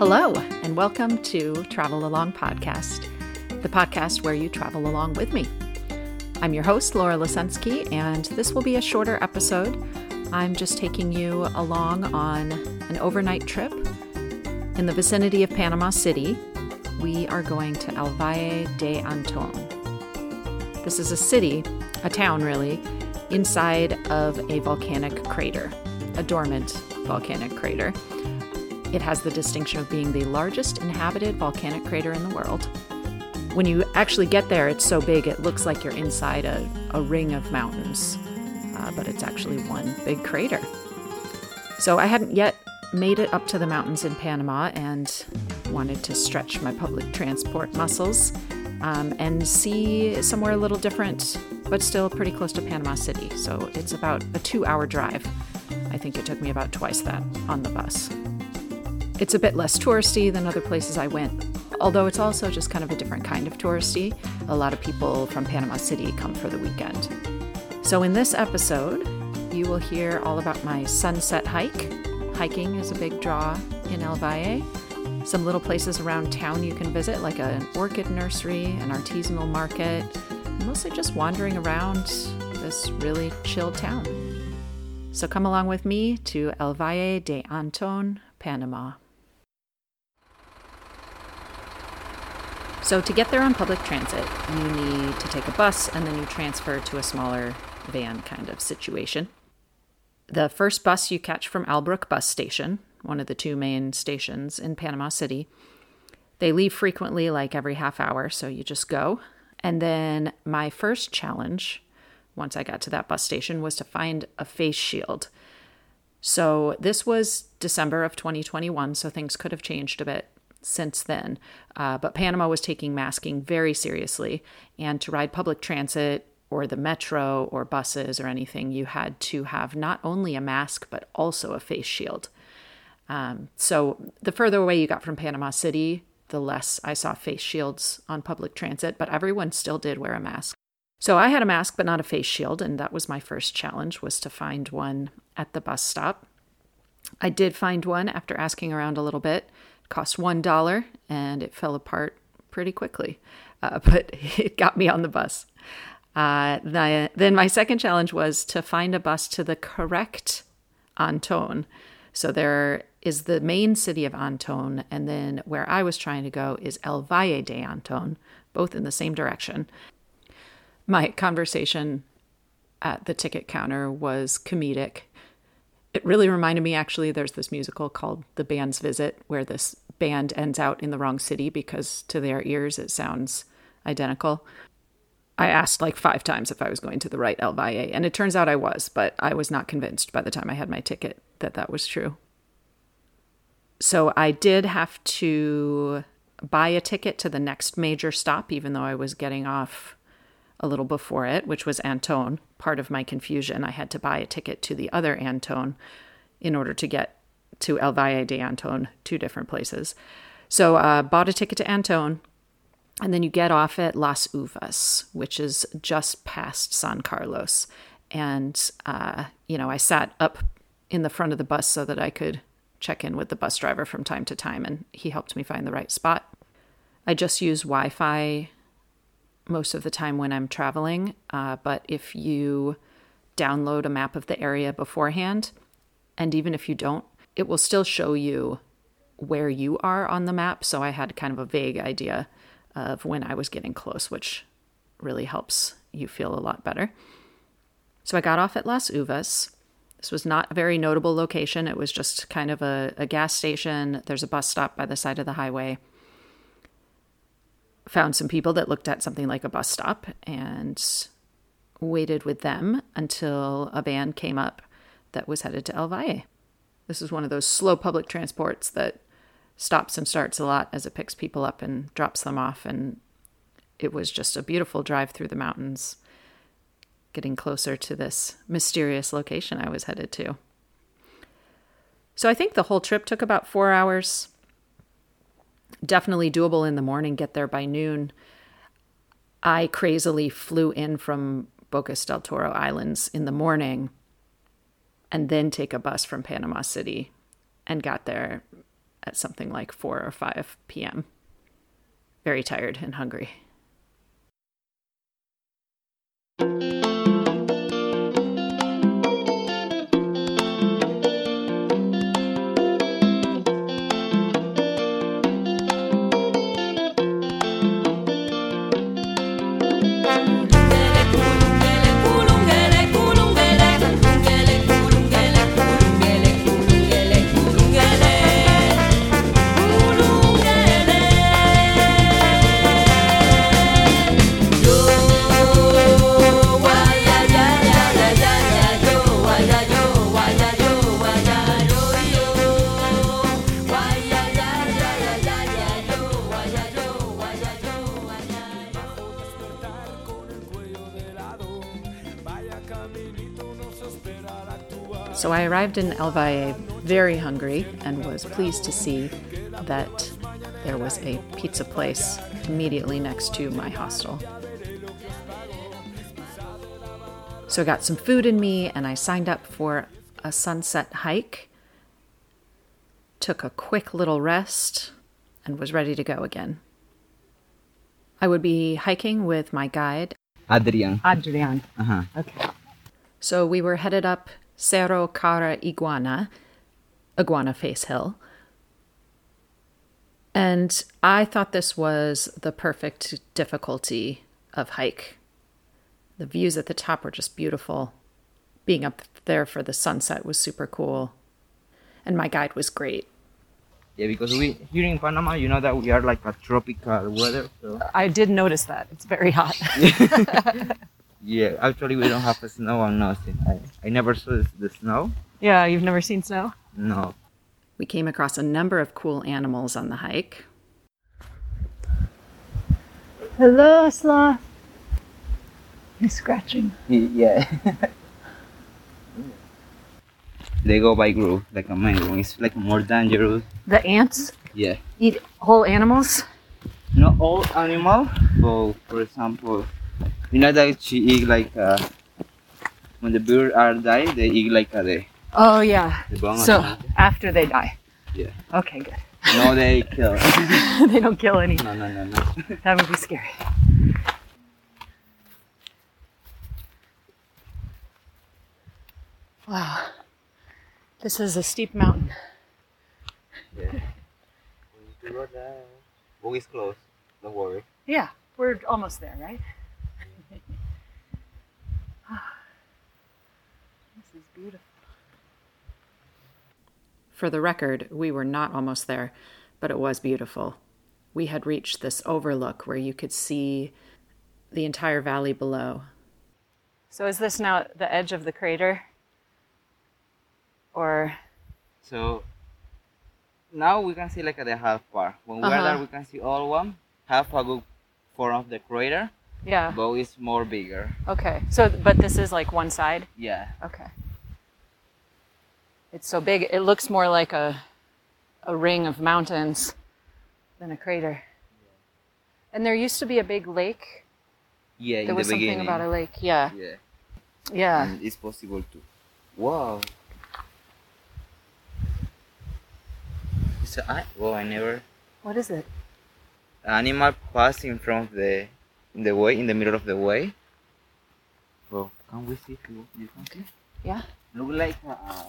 Hello, and welcome to Travel Along Podcast, the podcast where you travel along with me. I'm your host, Laura Lasensky, and this will be a shorter episode. I'm just taking you along on an overnight trip in the vicinity of Panama City. We are going to El Valle de Anton. This is a city, a town really, inside of a volcanic crater, a dormant volcanic crater. It has the distinction of being the largest inhabited volcanic crater in the world. When you actually get there, it's so big it looks like you're inside a, a ring of mountains, uh, but it's actually one big crater. So I hadn't yet made it up to the mountains in Panama and wanted to stretch my public transport muscles um, and see somewhere a little different, but still pretty close to Panama City. So it's about a two hour drive. I think it took me about twice that on the bus. It's a bit less touristy than other places I went, although it's also just kind of a different kind of touristy. A lot of people from Panama City come for the weekend. So, in this episode, you will hear all about my sunset hike. Hiking is a big draw in El Valle. Some little places around town you can visit, like an orchid nursery, an artisanal market, mostly just wandering around this really chill town. So come along with me to El Valle de Anton, Panama. So, to get there on public transit, you need to take a bus and then you transfer to a smaller van kind of situation. The first bus you catch from Albrook Bus Station, one of the two main stations in Panama City, they leave frequently, like every half hour, so you just go. And then my first challenge, once I got to that bus station, was to find a face shield. So this was December of 2021, so things could have changed a bit since then. Uh, but Panama was taking masking very seriously. And to ride public transit or the metro or buses or anything, you had to have not only a mask, but also a face shield. Um, so the further away you got from Panama City, the less I saw face shields on public transit, but everyone still did wear a mask. So I had a mask but not a face shield, and that was my first challenge was to find one at the bus stop. I did find one after asking around a little bit cost one dollar and it fell apart pretty quickly, uh, but it got me on the bus. Uh, the, then my second challenge was to find a bus to the correct Anton. So there is the main city of Anton, and then where I was trying to go is El Valle de Anton, both in the same direction. My conversation at the ticket counter was comedic it really reminded me actually there's this musical called The Band's Visit where this band ends out in the wrong city because to their ears it sounds identical. I asked like five times if I was going to the right El and it turns out I was, but I was not convinced by the time I had my ticket that that was true. So I did have to buy a ticket to the next major stop, even though I was getting off a little before it, which was Anton. Part of my confusion, I had to buy a ticket to the other Anton in order to get to El Valle de Anton, two different places. So uh, bought a ticket to Anton, and then you get off at Las Uvas, which is just past San Carlos. And, uh, you know, I sat up in the front of the bus so that I could check in with the bus driver from time to time, and he helped me find the right spot. I just use Wi Fi most of the time when I'm traveling. Uh, but if you download a map of the area beforehand, and even if you don't, it will still show you where you are on the map. So I had kind of a vague idea of when I was getting close, which really helps you feel a lot better. So I got off at Las Uvas. This was not a very notable location. It was just kind of a, a gas station. There's a bus stop by the side of the highway found some people that looked at something like a bus stop and waited with them until a van came up that was headed to El Valle. This is one of those slow public transports that stops and starts a lot as it picks people up and drops them off. And it was just a beautiful drive through the mountains, getting closer to this mysterious location I was headed to. So I think the whole trip took about four hours definitely doable in the morning, get there by noon. I crazily flew in from Bocas del Toro Islands in the morning and then take a bus from Panama City and got there at something like 4 or 5 p.m. Very tired and hungry. Arrived in El Valle very hungry and was pleased to see that there was a pizza place immediately next to my hostel. So I got some food in me and I signed up for a sunset hike, took a quick little rest, and was ready to go again. I would be hiking with my guide, Adrian. Adrian. Uh-huh. Okay. So we were headed up Cerro Cara Iguana, Iguana Face Hill. And I thought this was the perfect difficulty of hike. The views at the top were just beautiful. Being up there for the sunset was super cool. And my guide was great. Yeah, because we here in Panama, you know that we are like a tropical weather. So I did notice that. It's very hot. yeah, actually we don't have snow or nothing. I, I never saw the, the snow. yeah, you've never seen snow? No. We came across a number of cool animals on the hike. Hello, sloth. He's scratching. Yeah. they go by group, like a mango. It's like more dangerous. The ants Yeah. eat whole animals? Not all animal, but for example, you know that she eat like uh, when the bird are die, they eat like uh, the Oh, yeah. the bone. So after they die. Yeah. Okay, good. No, they kill. they don't kill any. no, no, no, no. That would be scary. Wow. This is a steep mountain. Yeah. Book is closed. Don't worry. Yeah, we're almost there, right? This is beautiful. For the record, we were not almost there, but it was beautiful. We had reached this overlook where you could see the entire valley below. So, is this now the edge of the crater? Or. So now we can see like the half part. When we're Uh-huh. there, we can see all one half a good form of the crater, Yeah. but it's more bigger. Okay. So, but this is like one side? Yeah. Okay. It's so big. It looks more like a a ring of mountains than a crater. And there used to be a big lake. Yeah. There in was the something beginning. about a lake. Yeah. Yeah. Yeah. And it's possible to. Wow. It's a eye. Well, I never. What is it? Animal pass in front of the in the way in the middle of the way. Well, can we see? You you can see. Yeah. Look like a, uh,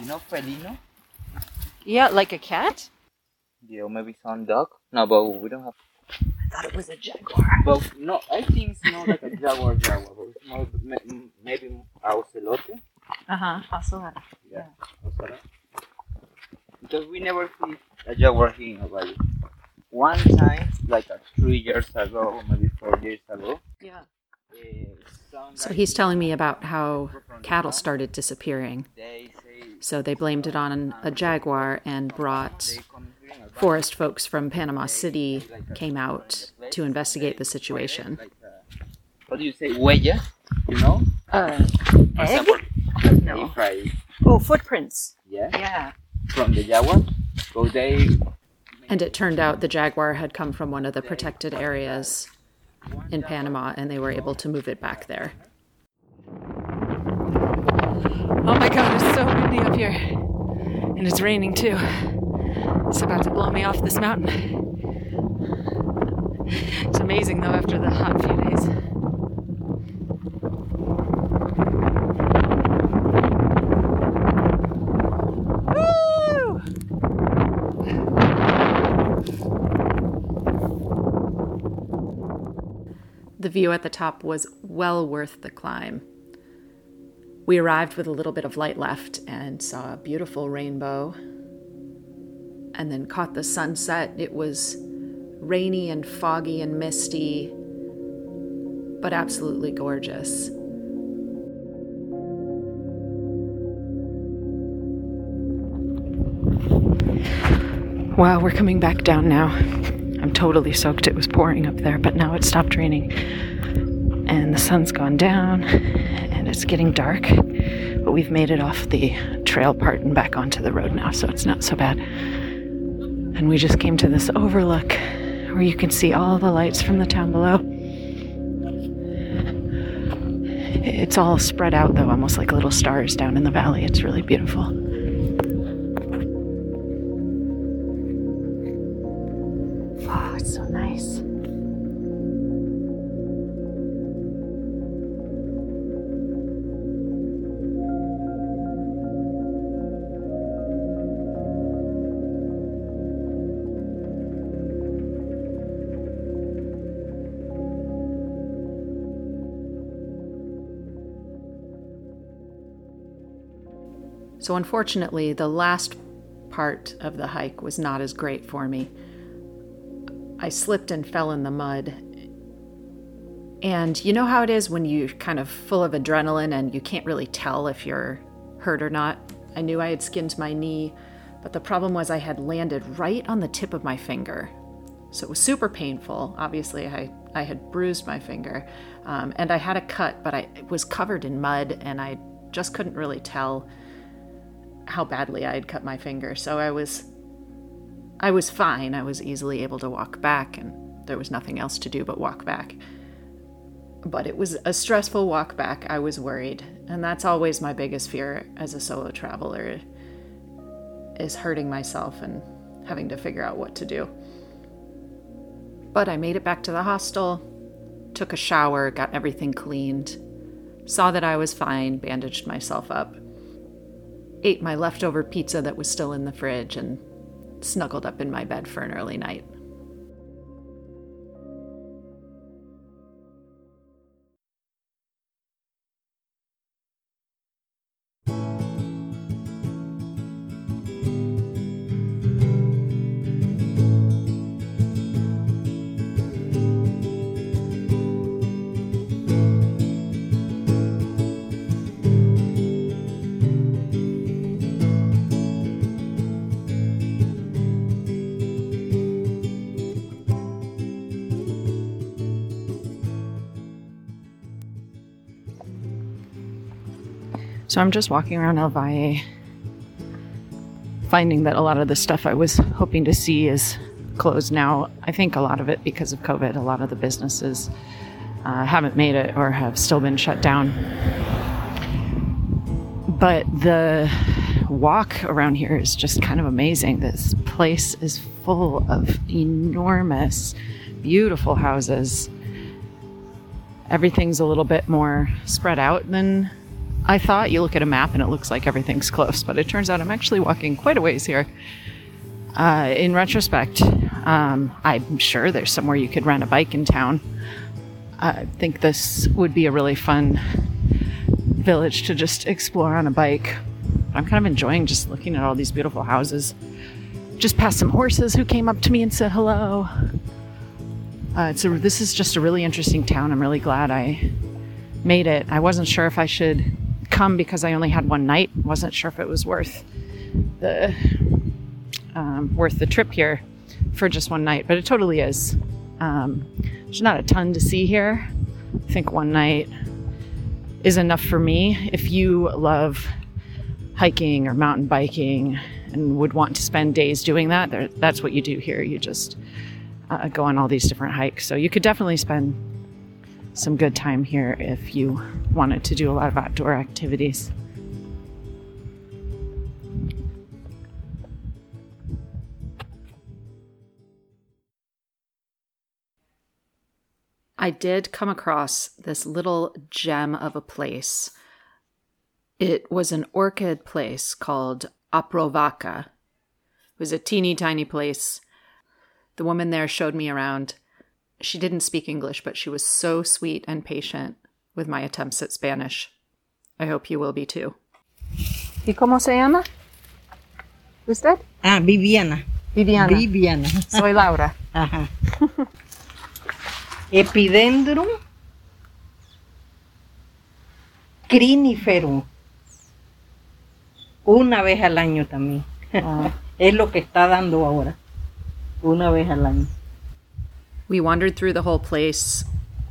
you know felino. Yeah, like a cat? Yeah, or maybe some dog. No, but we don't have. I thought it was a jaguar. But no, I think it's not like a jaguar jaguar. But it's more, maybe a ocelote. Uh-huh. Ocelot. Yeah. ocelot. Because we never see a jaguar here in Hawaii. One time, like uh, three years ago, or maybe four years ago. Yeah. eh, So he's telling me about how cattle started disappearing. They say So they blamed it on a jaguar and brought they come here in a forest folks from Panama City came out to investigate the situation. what do you say? Huella, you know? Uh, egg? No. I, Oh, footprints. yeah, Yeah. from the jaguar, so they And it turned out the jaguar had come from one of the protected areas in Panama and they were able to move it back there. Oh my god, it's so windy up here. And it's raining too. It's about to blow me off this mountain. It's amazing though after the hot few days. The view at the top was well worth the climb. We arrived with a little bit of light left and saw a beautiful rainbow and then caught the sunset. It was rainy and foggy and misty, but absolutely gorgeous. Wow, we're coming back down now. I'm totally soaked. It was pouring up there, but now it stopped raining. And the sun's gone down, and it's getting dark. But we've made it off the trail part and back onto the road now, so it's not so bad. And we just came to this overlook where you can see all the lights from the town below. It's all spread out, though, almost like little stars down in the valley. It's really beautiful. So, unfortunately, the last part of the hike was not as great for me. I slipped and fell in the mud. And you know how it is when you're kind of full of adrenaline and you can't really tell if you're hurt or not? I knew I had skinned my knee, but the problem was I had landed right on the tip of my finger. So it was super painful. Obviously, I, I had bruised my finger um, and I had a cut, but I was covered in mud and I just couldn't really tell how badly I had cut my finger. So I was I was fine. I was easily able to walk back and there was nothing else to do but walk back. But it was a stressful walk back. I was worried. And that's always my biggest fear as a solo traveler is hurting myself and having to figure out what to do. But I made it back to the hostel, took a shower, got everything cleaned, saw that I was fine, bandaged myself up, ate my leftover pizza that was still in the fridge, and snuggled up in my bed for an early night. So I'm just walking around El Valle, finding that a lot of the stuff I was hoping to see is closed now. I think a lot of it because of COVID. A lot of the businesses uh, haven't made it or have still been shut down. But the walk around here is just kind of amazing. This place is full of enormous, beautiful houses. Everything's a little bit more spread out than I thought you look at a map and it looks like everything's close, but it turns out I'm actually walking quite a ways here. Uh, in retrospect, um, I'm sure there's somewhere you could rent a bike in town. I think this would be a really fun village to just explore on a bike. I'm kind of enjoying just looking at all these beautiful houses. Just passed some horses who came up to me and said hello. Uh, so this is just a really interesting town. I'm really glad I made it. I wasn't sure if I should come because I only had one night. wasn't sure if it was worth the um, worth the trip here for just one night, but it totally is. Um, there's not a ton to see here. I think one night is enough for me. If you love hiking or mountain biking and would want to spend days doing that, that's what you do here. You just uh, go on all these different hikes. So you could definitely spend some good time here if you wanted to do a lot of outdoor activities. I did come across this little gem of a place. It was an orchid place called Aprovaca. It was a teeny tiny place. The woman there showed me around she didn't speak English, but she was so sweet and patient with my attempts at Spanish. I hope you will be too. ¿Y cómo se llama? ¿Usted? Ah, Viviana. Viviana. Viviana. Soy Laura. Ajá. Epidendrum criniferum. Una vez al año también. Ah. Es lo que está dando ahora. Una vez al año. We wandered through the whole place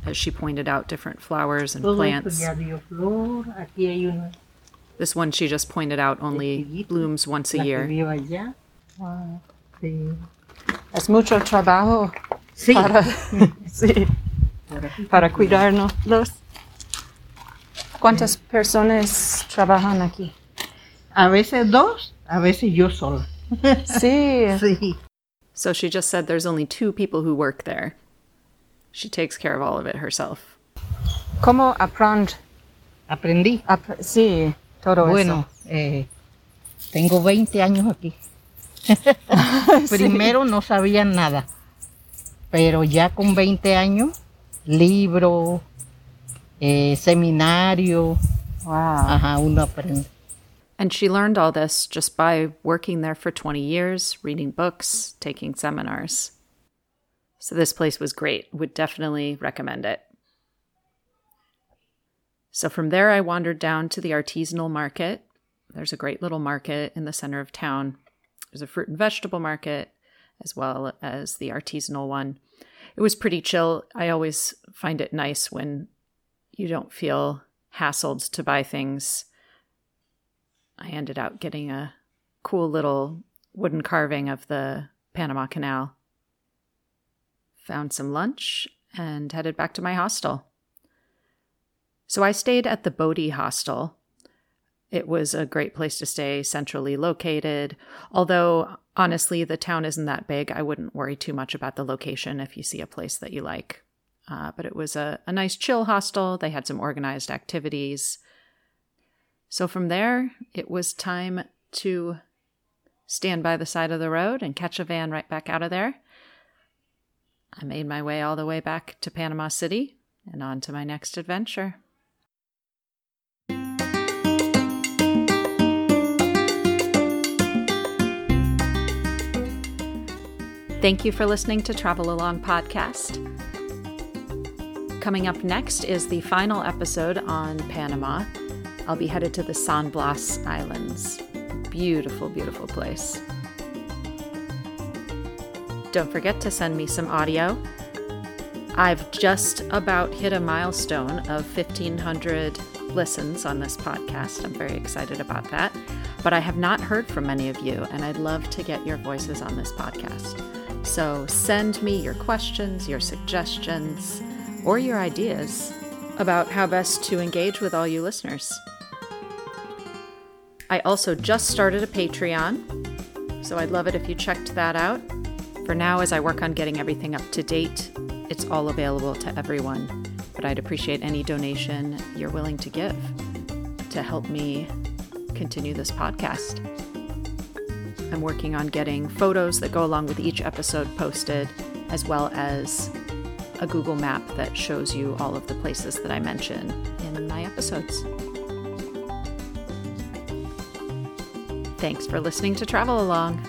as she pointed out different flowers and plants. ya dio flor. Aquí hay una This one she just pointed out only blooms once a year. vio allá. Ah, es mucho trabajo Sí. para, sí, para cuidarnos. ¿Cuántas personas trabajan aquí? A veces dos, a veces yo sola. Sí. Sí. So she just said there's only two people who work there. She takes care of all of it herself. ¿Cómo aprende? Aprendí. sí, todo Bueno, eh, tengo 20 años aquí. Primero no sabía nada, pero ya con 20 años, libro, eh, seminario, Wow. ajá, uno aprende. And she learned all this just by working there for 20 years, reading books, taking seminars. So this place was great. Would definitely recommend it. So from there, I wandered down to the artisanal market. There's a great little market in the center of town. There's a fruit and vegetable market as well as the artisanal one. It was pretty chill. I always find it nice when you don't feel hassled to buy things. I ended up getting a cool little wooden carving of the Panama Canal. Found some lunch and headed back to my hostel. So I stayed at the Bodhi Hostel. It was a great place to stay, centrally located. Although, honestly, the town isn't that big. I wouldn't worry too much about the location if you see a place that you like. Uh, but it was a, a nice, chill hostel. They had some organized activities. So from there, it was time to stand by the side of the road and catch a van right back out of there. I made my way all the way back to Panama City and on to my next adventure. Thank you for listening to Travel Along Podcast. Coming up next is the final episode on Panama. I'll be headed to the San Blas Islands. Beautiful, beautiful place. Don't forget to send me some audio. I've just about hit a milestone of 1,500 listens on this podcast. I'm very excited about that. But I have not heard from many of you, and I'd love to get your voices on this podcast. So send me your questions, your suggestions, or your ideas about how best to engage with all you listeners. I also just started a Patreon, so I'd love it if you checked that out. For now, as I work on getting everything up to date, it's all available to everyone. But I'd appreciate any donation you're willing to give to help me continue this podcast. I'm working on getting photos that go along with each episode posted, as well as a Google map that shows you all of the places that I mention in my episodes. Thanks for listening to Travel Along.